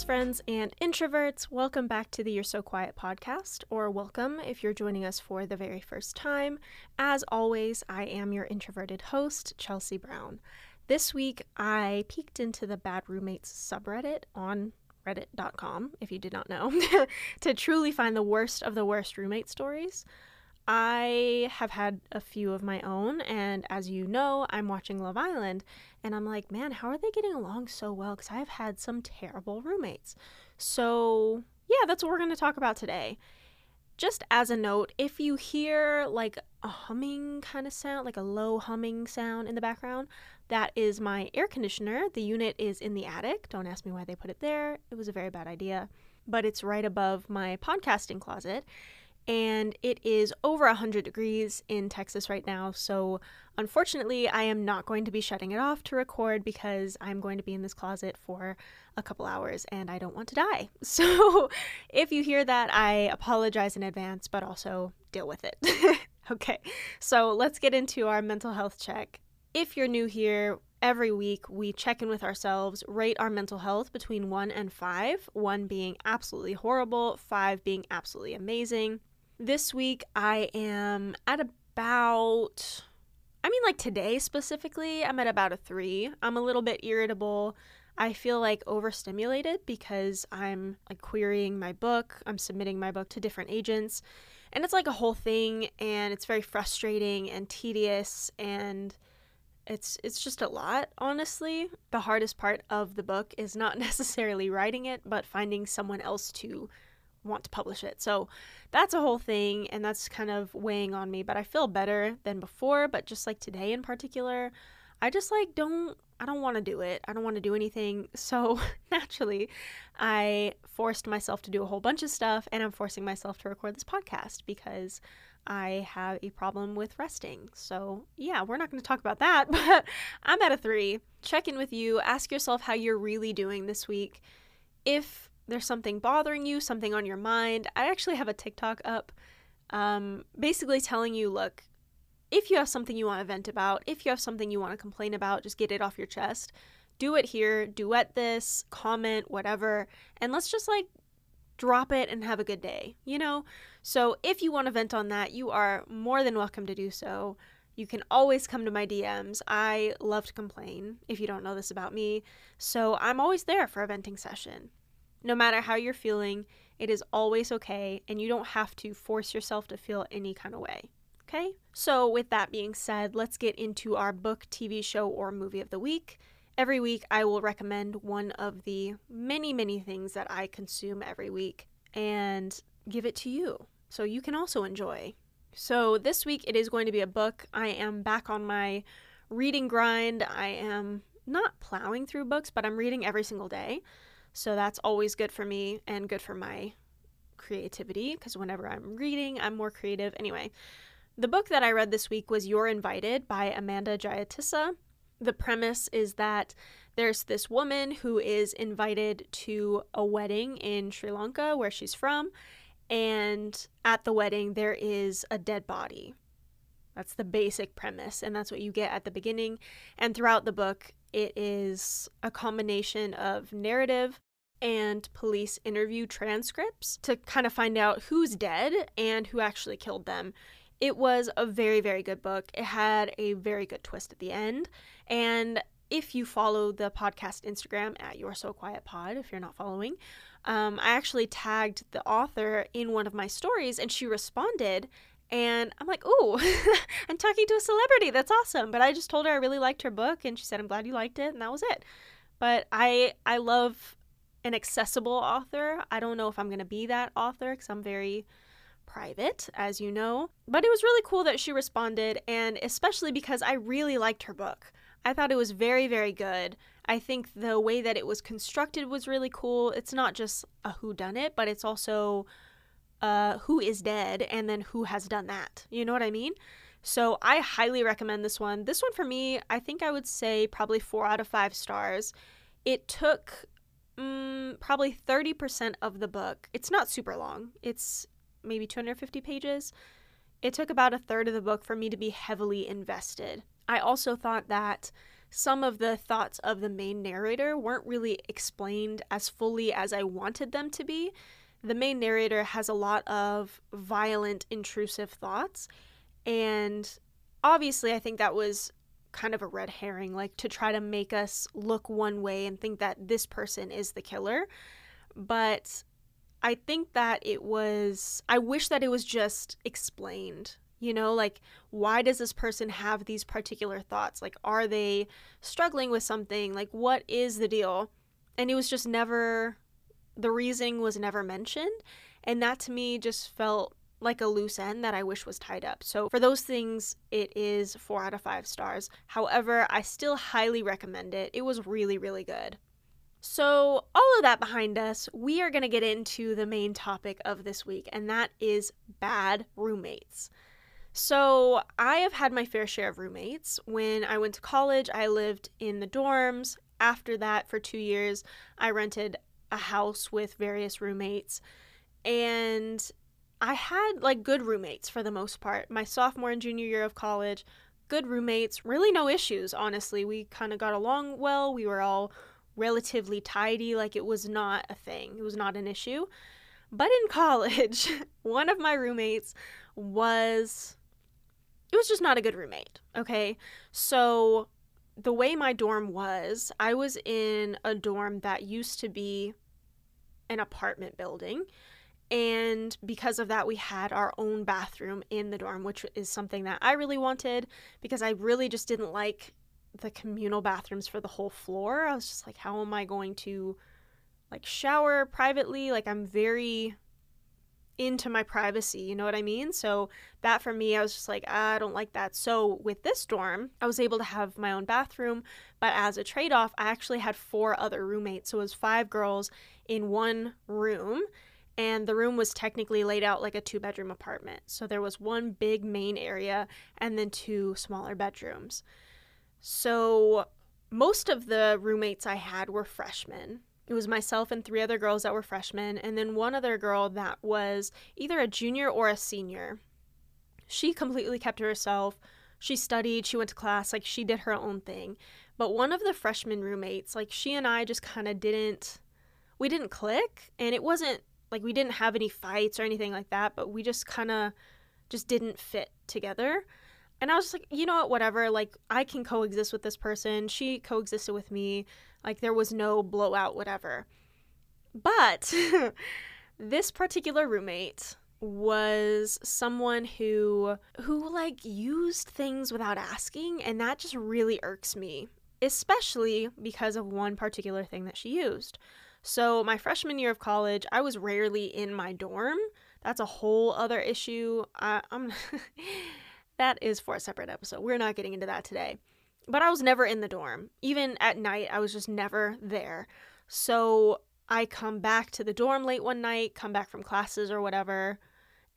best friends and introverts. Welcome back to the You're So Quiet podcast, or welcome if you're joining us for the very first time. As always, I am your introverted host, Chelsea Brown. This week, I peeked into the Bad Roommates subreddit on reddit.com, if you did not know, to truly find the worst of the worst roommate stories. I have had a few of my own, and as you know, I'm watching Love Island, and I'm like, man, how are they getting along so well? Because I've had some terrible roommates. So, yeah, that's what we're going to talk about today. Just as a note, if you hear like a humming kind of sound, like a low humming sound in the background, that is my air conditioner. The unit is in the attic. Don't ask me why they put it there. It was a very bad idea. But it's right above my podcasting closet and it is over 100 degrees in Texas right now. So, unfortunately, I am not going to be shutting it off to record because I'm going to be in this closet for a couple hours and I don't want to die. So, if you hear that, I apologize in advance, but also deal with it. okay, so let's get into our mental health check. If you're new here, every week we check in with ourselves, rate our mental health between one and five, one being absolutely horrible, five being absolutely amazing. This week I am at about, I mean, like today specifically, I'm at about a three. I'm a little bit irritable. I feel like overstimulated because I'm like querying my book, I'm submitting my book to different agents, and it's like a whole thing, and it's very frustrating and tedious and it's it's just a lot honestly the hardest part of the book is not necessarily writing it but finding someone else to want to publish it. So that's a whole thing and that's kind of weighing on me, but I feel better than before, but just like today in particular, I just like don't I don't want to do it. I don't want to do anything. So naturally, I forced myself to do a whole bunch of stuff and I'm forcing myself to record this podcast because I have a problem with resting. So, yeah, we're not going to talk about that, but I'm at a 3. Check in with you, ask yourself how you're really doing this week. If there's something bothering you, something on your mind, I actually have a TikTok up um, basically telling you look, if you have something you want to vent about, if you have something you want to complain about, just get it off your chest. Do it here, duet this, comment, whatever, and let's just like drop it and have a good day, you know? So if you want to vent on that, you are more than welcome to do so. You can always come to my DMs. I love to complain, if you don't know this about me. So I'm always there for a venting session. No matter how you're feeling, it is always okay, and you don't have to force yourself to feel any kind of way. Okay? So, with that being said, let's get into our book, TV show, or movie of the week. Every week, I will recommend one of the many, many things that I consume every week and give it to you so you can also enjoy. So, this week it is going to be a book. I am back on my reading grind. I am not plowing through books, but I'm reading every single day. So that's always good for me and good for my creativity because whenever I'm reading, I'm more creative. Anyway, the book that I read this week was You're Invited by Amanda Jayatissa. The premise is that there's this woman who is invited to a wedding in Sri Lanka, where she's from, and at the wedding, there is a dead body. That's the basic premise, and that's what you get at the beginning. And throughout the book, it is a combination of narrative and police interview transcripts to kind of find out who's dead and who actually killed them. It was a very, very good book. It had a very good twist at the end. And if you follow the podcast Instagram at You're So Quiet Pod, if you're not following, um, I actually tagged the author in one of my stories and she responded and I'm like, oh, I'm talking to a celebrity. That's awesome. But I just told her I really liked her book, and she said, I'm glad you liked it, and that was it. But I I love an accessible author. I don't know if I'm gonna be that author because I'm very private, as you know. But it was really cool that she responded, and especially because I really liked her book. I thought it was very, very good. I think the way that it was constructed was really cool. It's not just a who done it, but it's also uh, who is dead and then who has done that. You know what I mean? So I highly recommend this one. This one for me, I think I would say probably four out of five stars. It took um, probably 30% of the book. It's not super long, it's maybe 250 pages. It took about a third of the book for me to be heavily invested. I also thought that some of the thoughts of the main narrator weren't really explained as fully as I wanted them to be. The main narrator has a lot of violent, intrusive thoughts, and obviously, I think that was kind of a red herring, like to try to make us look one way and think that this person is the killer. But I think that it was, I wish that it was just explained. You know, like, why does this person have these particular thoughts? Like, are they struggling with something? Like, what is the deal? And it was just never, the reasoning was never mentioned. And that to me just felt like a loose end that I wish was tied up. So for those things, it is four out of five stars. However, I still highly recommend it. It was really, really good. So, all of that behind us, we are going to get into the main topic of this week, and that is bad roommates. So, I have had my fair share of roommates. When I went to college, I lived in the dorms. After that, for two years, I rented a house with various roommates. And I had like good roommates for the most part. My sophomore and junior year of college, good roommates, really no issues, honestly. We kind of got along well. We were all relatively tidy, like it was not a thing, it was not an issue. But in college, one of my roommates was it was just not a good roommate, okay? So the way my dorm was, I was in a dorm that used to be an apartment building. And because of that, we had our own bathroom in the dorm, which is something that I really wanted because I really just didn't like the communal bathrooms for the whole floor. I was just like, how am I going to like shower privately? Like, I'm very into my privacy, you know what I mean? So, that for me, I was just like, ah, I don't like that. So, with this dorm, I was able to have my own bathroom, but as a trade off, I actually had four other roommates. So, it was five girls in one room and the room was technically laid out like a two bedroom apartment. So there was one big main area and then two smaller bedrooms. So most of the roommates I had were freshmen. It was myself and three other girls that were freshmen, and then one other girl that was either a junior or a senior. She completely kept to herself. She studied, she went to class, like she did her own thing. But one of the freshman roommates, like she and I just kind of didn't we didn't click and it wasn't like we didn't have any fights or anything like that, but we just kind of just didn't fit together. And I was like, you know what, whatever. Like I can coexist with this person. She coexisted with me. Like there was no blowout, whatever. But this particular roommate was someone who who like used things without asking and that just really irks me especially because of one particular thing that she used so, my freshman year of college, I was rarely in my dorm. That's a whole other issue. I, I'm that is for a separate episode. We're not getting into that today. But I was never in the dorm. Even at night, I was just never there. So, I come back to the dorm late one night, come back from classes or whatever,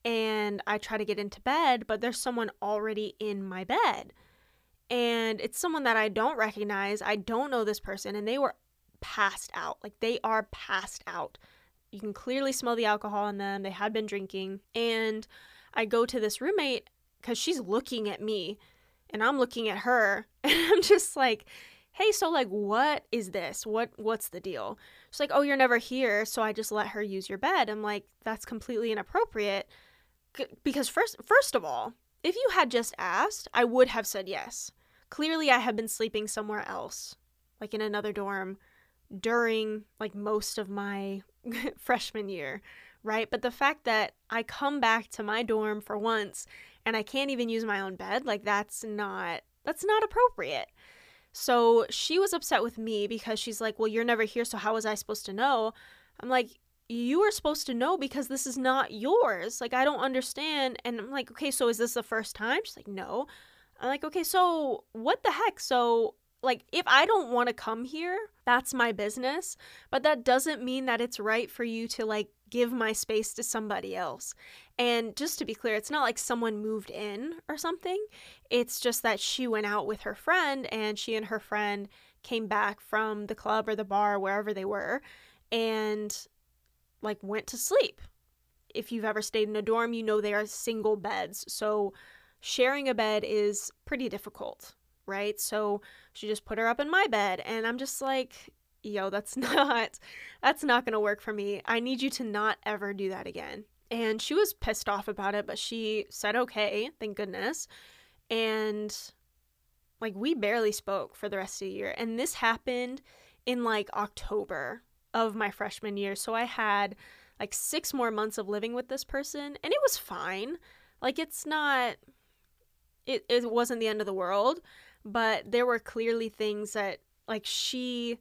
and I try to get into bed, but there's someone already in my bed. And it's someone that I don't recognize. I don't know this person, and they were passed out. Like they are passed out. You can clearly smell the alcohol in them. They had been drinking. And I go to this roommate because she's looking at me and I'm looking at her. And I'm just like, hey, so like what is this? What what's the deal? She's like, oh, you're never here, so I just let her use your bed. I'm like, that's completely inappropriate. Because first first of all, if you had just asked, I would have said yes. Clearly I have been sleeping somewhere else, like in another dorm during like most of my freshman year, right? But the fact that I come back to my dorm for once and I can't even use my own bed, like that's not that's not appropriate. So she was upset with me because she's like, "Well, you're never here, so how was I supposed to know?" I'm like, "You were supposed to know because this is not yours. Like I don't understand." And I'm like, "Okay, so is this the first time?" She's like, "No." I'm like, "Okay, so what the heck? So like if I don't want to come here, that's my business, but that doesn't mean that it's right for you to like give my space to somebody else. And just to be clear, it's not like someone moved in or something. It's just that she went out with her friend and she and her friend came back from the club or the bar, wherever they were, and like went to sleep. If you've ever stayed in a dorm, you know they are single beds. So sharing a bed is pretty difficult right? So she just put her up in my bed and I'm just like, yo, that's not that's not going to work for me. I need you to not ever do that again. And she was pissed off about it, but she said okay, thank goodness. And like we barely spoke for the rest of the year. And this happened in like October of my freshman year. So I had like 6 more months of living with this person and it was fine. Like it's not it it wasn't the end of the world, but there were clearly things that like she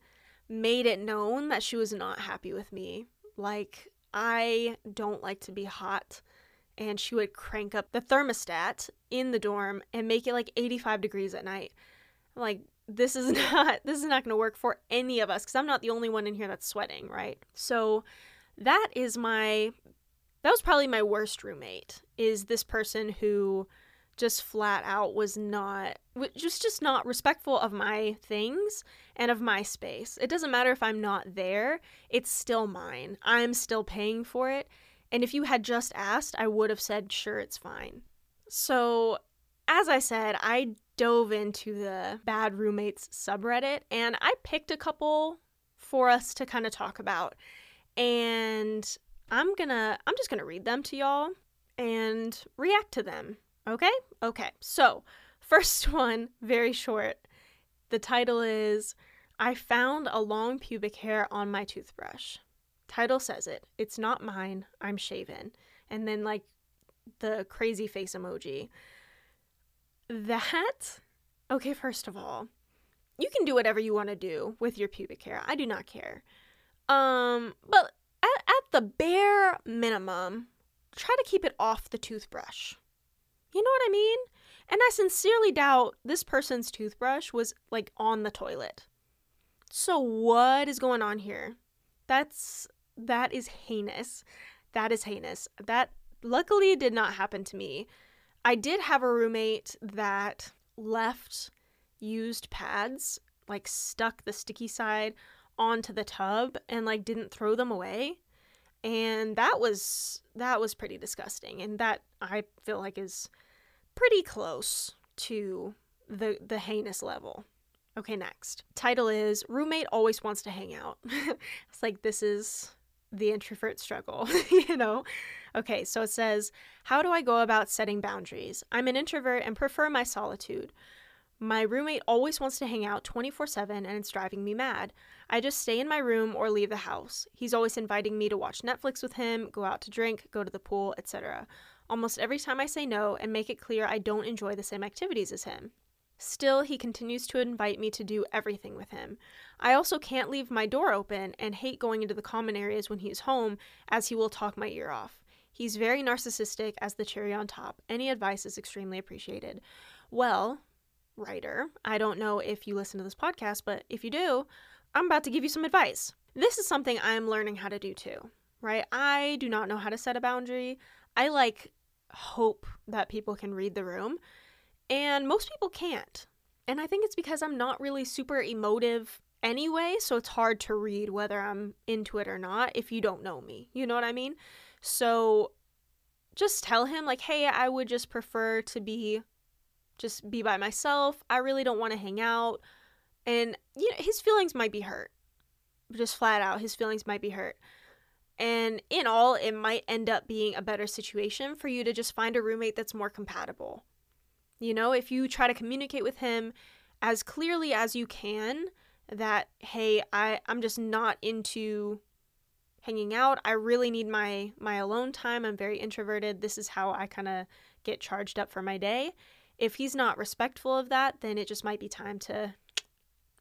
made it known that she was not happy with me. Like I don't like to be hot and she would crank up the thermostat in the dorm and make it like 85 degrees at night. Like this is not this is not going to work for any of us cuz I'm not the only one in here that's sweating, right? So that is my that was probably my worst roommate is this person who just flat out was not just just not respectful of my things and of my space. It doesn't matter if I'm not there, it's still mine. I'm still paying for it. And if you had just asked, I would have said sure it's fine. So, as I said, I dove into the bad roommates subreddit and I picked a couple for us to kind of talk about. And I'm going to I'm just going to read them to y'all and react to them Okay? Okay. So, first one, very short. The title is I found a long pubic hair on my toothbrush. Title says it. It's not mine. I'm shaven. And then, like, the crazy face emoji. That, okay, first of all, you can do whatever you want to do with your pubic hair. I do not care. Um, but at, at the bare minimum, try to keep it off the toothbrush. You know what I mean? And I sincerely doubt this person's toothbrush was like on the toilet. So what is going on here? That's that is heinous. That is heinous. That luckily did not happen to me. I did have a roommate that left used pads, like stuck the sticky side onto the tub and like didn't throw them away. And that was that was pretty disgusting. And that I feel like is pretty close to the the heinous level. Okay, next. Title is Roommate Always Wants to Hang Out. it's like this is the introvert struggle, you know? Okay, so it says, How do I go about setting boundaries? I'm an introvert and prefer my solitude. My roommate always wants to hang out 24 7 and it's driving me mad. I just stay in my room or leave the house. He's always inviting me to watch Netflix with him, go out to drink, go to the pool, etc almost every time I say no and make it clear I don't enjoy the same activities as him. Still, he continues to invite me to do everything with him. I also can't leave my door open and hate going into the common areas when he is home, as he will talk my ear off. He's very narcissistic as the cherry on top. Any advice is extremely appreciated. Well, writer, I don't know if you listen to this podcast, but if you do, I'm about to give you some advice. This is something I'm learning how to do too, right? I do not know how to set a boundary. I like hope that people can read the room. And most people can't. And I think it's because I'm not really super emotive anyway, so it's hard to read whether I'm into it or not if you don't know me. You know what I mean? So just tell him like, "Hey, I would just prefer to be just be by myself. I really don't want to hang out." And you know, his feelings might be hurt. Just flat out, his feelings might be hurt. And in all, it might end up being a better situation for you to just find a roommate that's more compatible. You know, if you try to communicate with him as clearly as you can that, hey, I, I'm just not into hanging out. I really need my my alone time. I'm very introverted. This is how I kind of get charged up for my day. If he's not respectful of that, then it just might be time to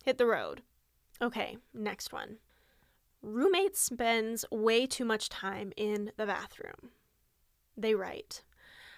hit the road. Okay, next one. Roommate spends way too much time in the bathroom. They write,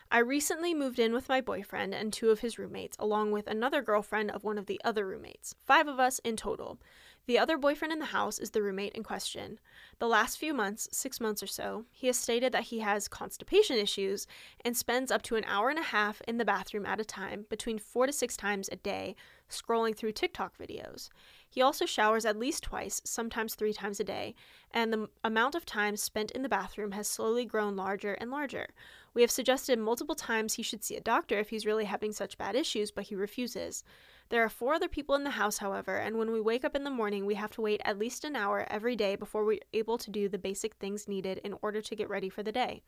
I recently moved in with my boyfriend and two of his roommates, along with another girlfriend of one of the other roommates. Five of us in total. The other boyfriend in the house is the roommate in question. The last few months, six months or so, he has stated that he has constipation issues and spends up to an hour and a half in the bathroom at a time, between four to six times a day, scrolling through TikTok videos. He also showers at least twice, sometimes three times a day, and the amount of time spent in the bathroom has slowly grown larger and larger. We have suggested multiple times he should see a doctor if he's really having such bad issues, but he refuses. There are four other people in the house, however, and when we wake up in the morning, we have to wait at least an hour every day before we're able to do the basic things needed in order to get ready for the day.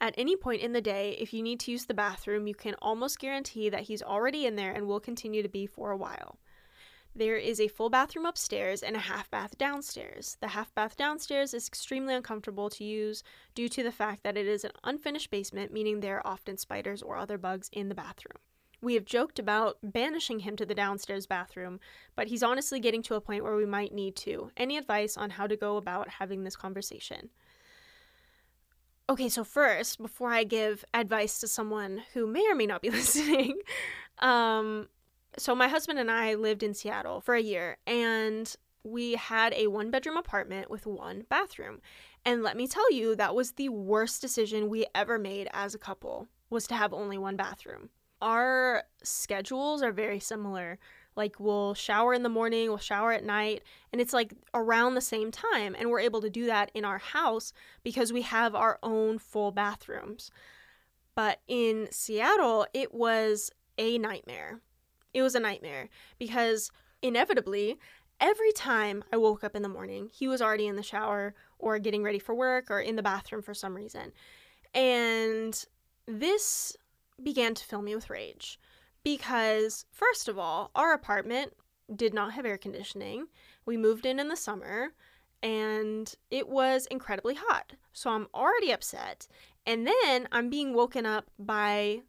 At any point in the day, if you need to use the bathroom, you can almost guarantee that he's already in there and will continue to be for a while. There is a full bathroom upstairs and a half bath downstairs. The half bath downstairs is extremely uncomfortable to use due to the fact that it is an unfinished basement, meaning there are often spiders or other bugs in the bathroom. We have joked about banishing him to the downstairs bathroom, but he's honestly getting to a point where we might need to. Any advice on how to go about having this conversation? Okay, so first, before I give advice to someone who may or may not be listening, um, so my husband and I lived in Seattle for a year and we had a one bedroom apartment with one bathroom. And let me tell you, that was the worst decision we ever made as a couple was to have only one bathroom. Our schedules are very similar. Like we'll shower in the morning, we'll shower at night, and it's like around the same time. And we're able to do that in our house because we have our own full bathrooms. But in Seattle, it was a nightmare it was a nightmare because inevitably, every time I woke up in the morning, he was already in the shower or getting ready for work or in the bathroom for some reason. And this began to fill me with rage because, first of all, our apartment did not have air conditioning. We moved in in the summer and it was incredibly hot. So I'm already upset. And then I'm being woken up by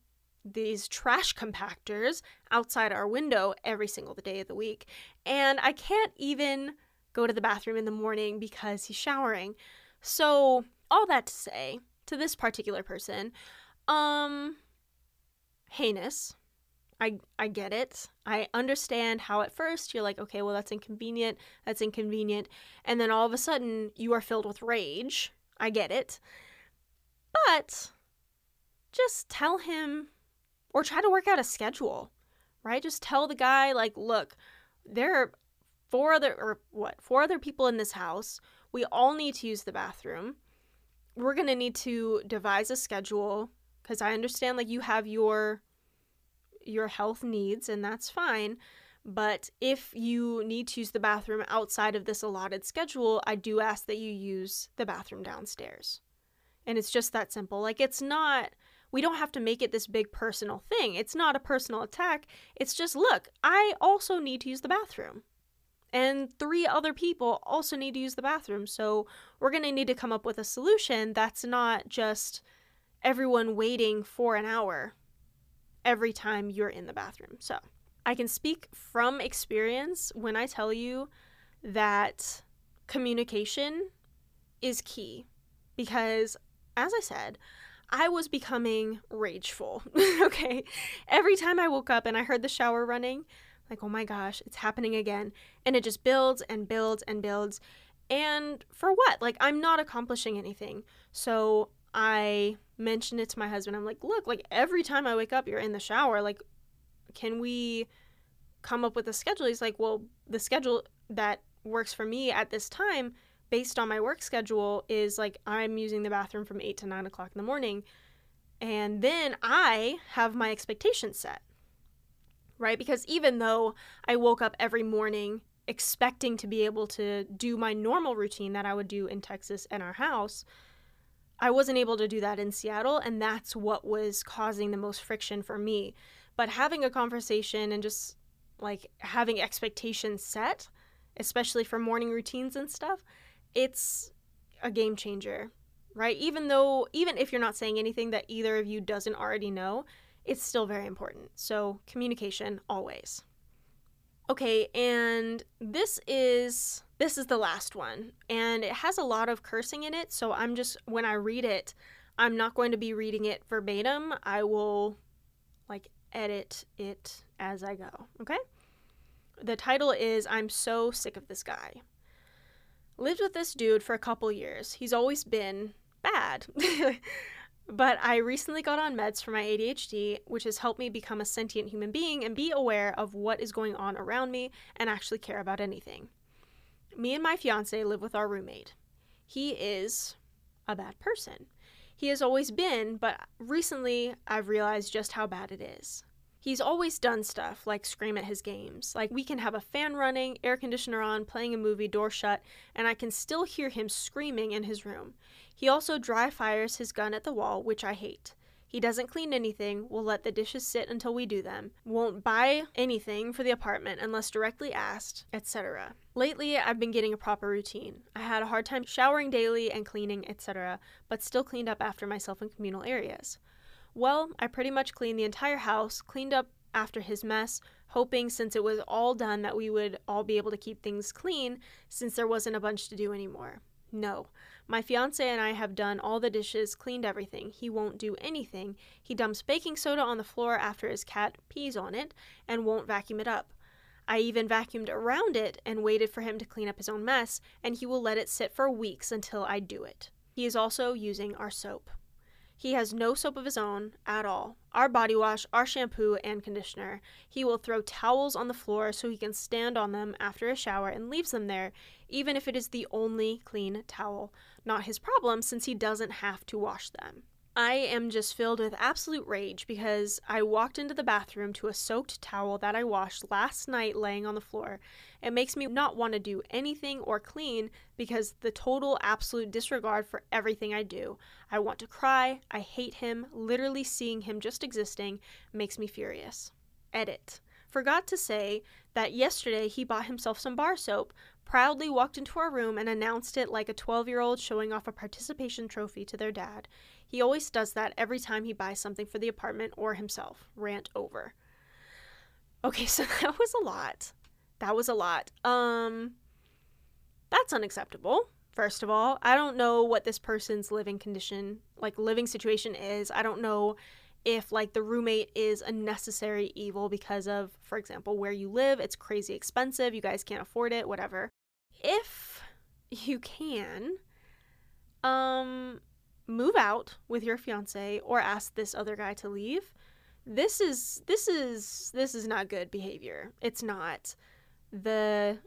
these trash compactors outside our window every single day of the week. And I can't even go to the bathroom in the morning because he's showering. So, all that to say, to this particular person, um heinous. I I get it. I understand how at first you're like, okay, well that's inconvenient. That's inconvenient. And then all of a sudden you are filled with rage. I get it. But just tell him or try to work out a schedule, right? Just tell the guy, like, look, there are four other, or what, four other people in this house. We all need to use the bathroom. We're going to need to devise a schedule because I understand, like, you have your your health needs and that's fine but if you need to use the bathroom outside of this allotted schedule i do ask that you use the bathroom downstairs and it's just that simple like it's not we don't have to make it this big personal thing. It's not a personal attack. It's just, look, I also need to use the bathroom. And three other people also need to use the bathroom. So we're going to need to come up with a solution that's not just everyone waiting for an hour every time you're in the bathroom. So I can speak from experience when I tell you that communication is key because, as I said, I was becoming rageful. okay. Every time I woke up and I heard the shower running, like, oh my gosh, it's happening again. And it just builds and builds and builds. And for what? Like, I'm not accomplishing anything. So I mentioned it to my husband. I'm like, look, like, every time I wake up, you're in the shower. Like, can we come up with a schedule? He's like, well, the schedule that works for me at this time based on my work schedule is like I'm using the bathroom from 8 to 9 o'clock in the morning. And then I have my expectations set, right? Because even though I woke up every morning expecting to be able to do my normal routine that I would do in Texas and our house, I wasn't able to do that in Seattle. And that's what was causing the most friction for me. But having a conversation and just like having expectations set, especially for morning routines and stuff, it's a game changer, right? Even though, even if you're not saying anything that either of you doesn't already know, it's still very important. So, communication always. Okay, and this is this is the last one and it has a lot of cursing in it, so I'm just when I read it, I'm not going to be reading it verbatim. I will like edit it as I go, okay? The title is I'm so sick of this guy. Lived with this dude for a couple years. He's always been bad. but I recently got on meds for my ADHD, which has helped me become a sentient human being and be aware of what is going on around me and actually care about anything. Me and my fiance live with our roommate. He is a bad person. He has always been, but recently I've realized just how bad it is. He's always done stuff like scream at his games. Like we can have a fan running, air conditioner on, playing a movie, door shut, and I can still hear him screaming in his room. He also dry fires his gun at the wall, which I hate. He doesn't clean anything, will let the dishes sit until we do them, won't buy anything for the apartment unless directly asked, etc. Lately, I've been getting a proper routine. I had a hard time showering daily and cleaning, etc., but still cleaned up after myself in communal areas. Well, I pretty much cleaned the entire house, cleaned up after his mess, hoping since it was all done that we would all be able to keep things clean since there wasn't a bunch to do anymore. No. My fiance and I have done all the dishes, cleaned everything. He won't do anything. He dumps baking soda on the floor after his cat pees on it and won't vacuum it up. I even vacuumed around it and waited for him to clean up his own mess, and he will let it sit for weeks until I do it. He is also using our soap. He has no soap of his own at all. Our body wash, our shampoo, and conditioner. He will throw towels on the floor so he can stand on them after a shower and leaves them there, even if it is the only clean towel. Not his problem since he doesn't have to wash them. I am just filled with absolute rage because I walked into the bathroom to a soaked towel that I washed last night laying on the floor. It makes me not want to do anything or clean because the total absolute disregard for everything I do. I want to cry. I hate him. Literally seeing him just existing makes me furious. Edit. Forgot to say that yesterday he bought himself some bar soap, proudly walked into our room and announced it like a 12 year old showing off a participation trophy to their dad. He always does that every time he buys something for the apartment or himself. Rant over. Okay, so that was a lot. That was a lot. Um that's unacceptable. First of all, I don't know what this person's living condition, like living situation is. I don't know if like the roommate is a necessary evil because of, for example, where you live, it's crazy expensive, you guys can't afford it, whatever. If you can, um move out with your fiance or ask this other guy to leave this is this is this is not good behavior. It's not. The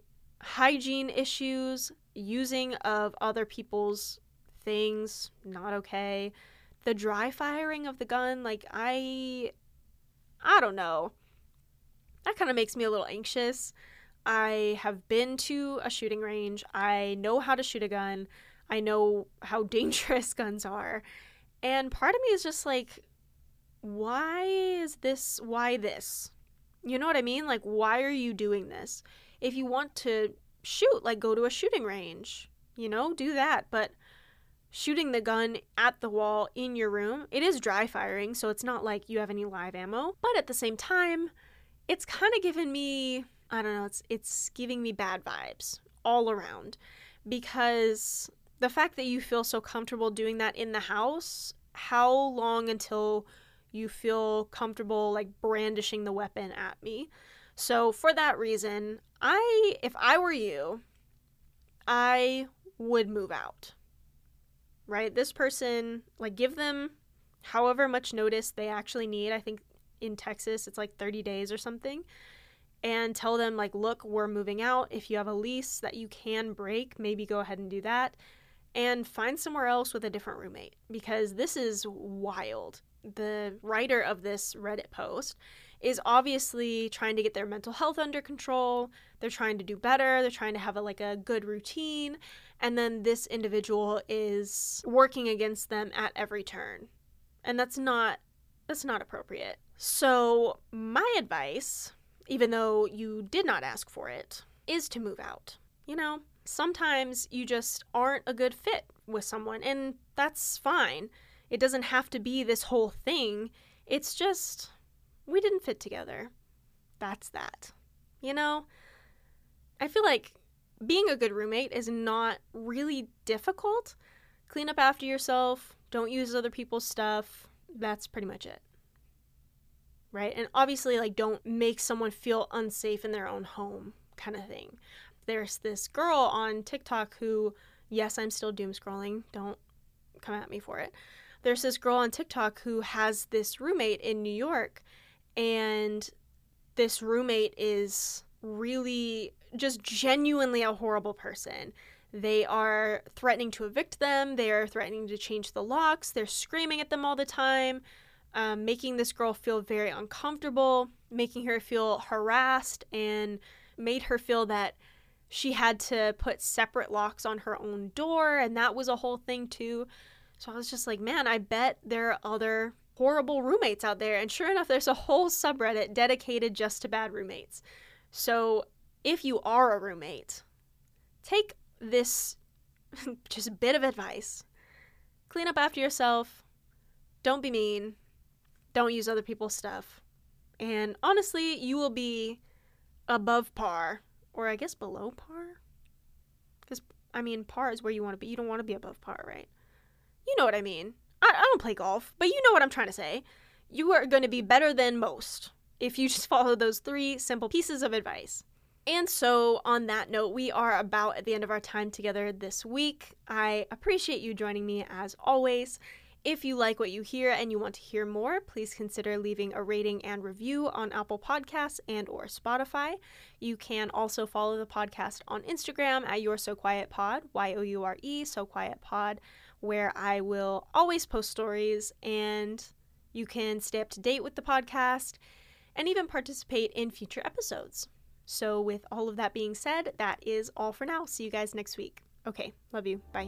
hygiene issues using of other people's things not okay. The dry firing of the gun like i i don't know. That kind of makes me a little anxious i have been to a shooting range i know how to shoot a gun I know how dangerous guns are. And part of me is just like, why is this? Why this? You know what I mean? Like, why are you doing this? If you want to shoot, like, go to a shooting range, you know, do that. But shooting the gun at the wall in your room, it is dry firing, so it's not like you have any live ammo. But at the same time, it's kind of giving me, I don't know, it's it's giving me bad vibes all around because the fact that you feel so comfortable doing that in the house, how long until you feel comfortable like brandishing the weapon at me? So for that reason, I if I were you, I would move out. Right? This person like give them however much notice they actually need. I think in Texas it's like 30 days or something. And tell them like, "Look, we're moving out. If you have a lease that you can break, maybe go ahead and do that." and find somewhere else with a different roommate because this is wild. The writer of this Reddit post is obviously trying to get their mental health under control. They're trying to do better. They're trying to have a, like a good routine. And then this individual is working against them at every turn. And that's not that's not appropriate. So, my advice, even though you did not ask for it, is to move out. You know, sometimes you just aren't a good fit with someone, and that's fine. It doesn't have to be this whole thing. It's just, we didn't fit together. That's that. You know? I feel like being a good roommate is not really difficult. Clean up after yourself, don't use other people's stuff. That's pretty much it. Right? And obviously, like, don't make someone feel unsafe in their own home, kind of thing there's this girl on TikTok who, yes, I'm still doom scrolling. Don't come at me for it. There's this girl on TikTok who has this roommate in New York, and this roommate is really just genuinely a horrible person. They are threatening to evict them. They are threatening to change the locks. They're screaming at them all the time, um, making this girl feel very uncomfortable, making her feel harassed, and made her feel that she had to put separate locks on her own door. And that was a whole thing, too. So I was just like, man, I bet there are other horrible roommates out there. And sure enough, there's a whole subreddit dedicated just to bad roommates. So if you are a roommate, take this just bit of advice clean up after yourself, don't be mean, don't use other people's stuff. And honestly, you will be above par, or I guess below par. Because, I mean, par is where you want to be. You don't want to be above par, right? You know what I mean. I, I don't play golf, but you know what I'm trying to say. You are going to be better than most if you just follow those three simple pieces of advice. And so, on that note, we are about at the end of our time together this week. I appreciate you joining me as always. If you like what you hear and you want to hear more, please consider leaving a rating and review on Apple Podcasts and or Spotify. You can also follow the podcast on Instagram at You're So Quiet Pod, Y O U R E So Quiet Pod, where I will always post stories and you can stay up to date with the podcast and even participate in future episodes. So, with all of that being said, that is all for now. See you guys next week. Okay, love you. Bye.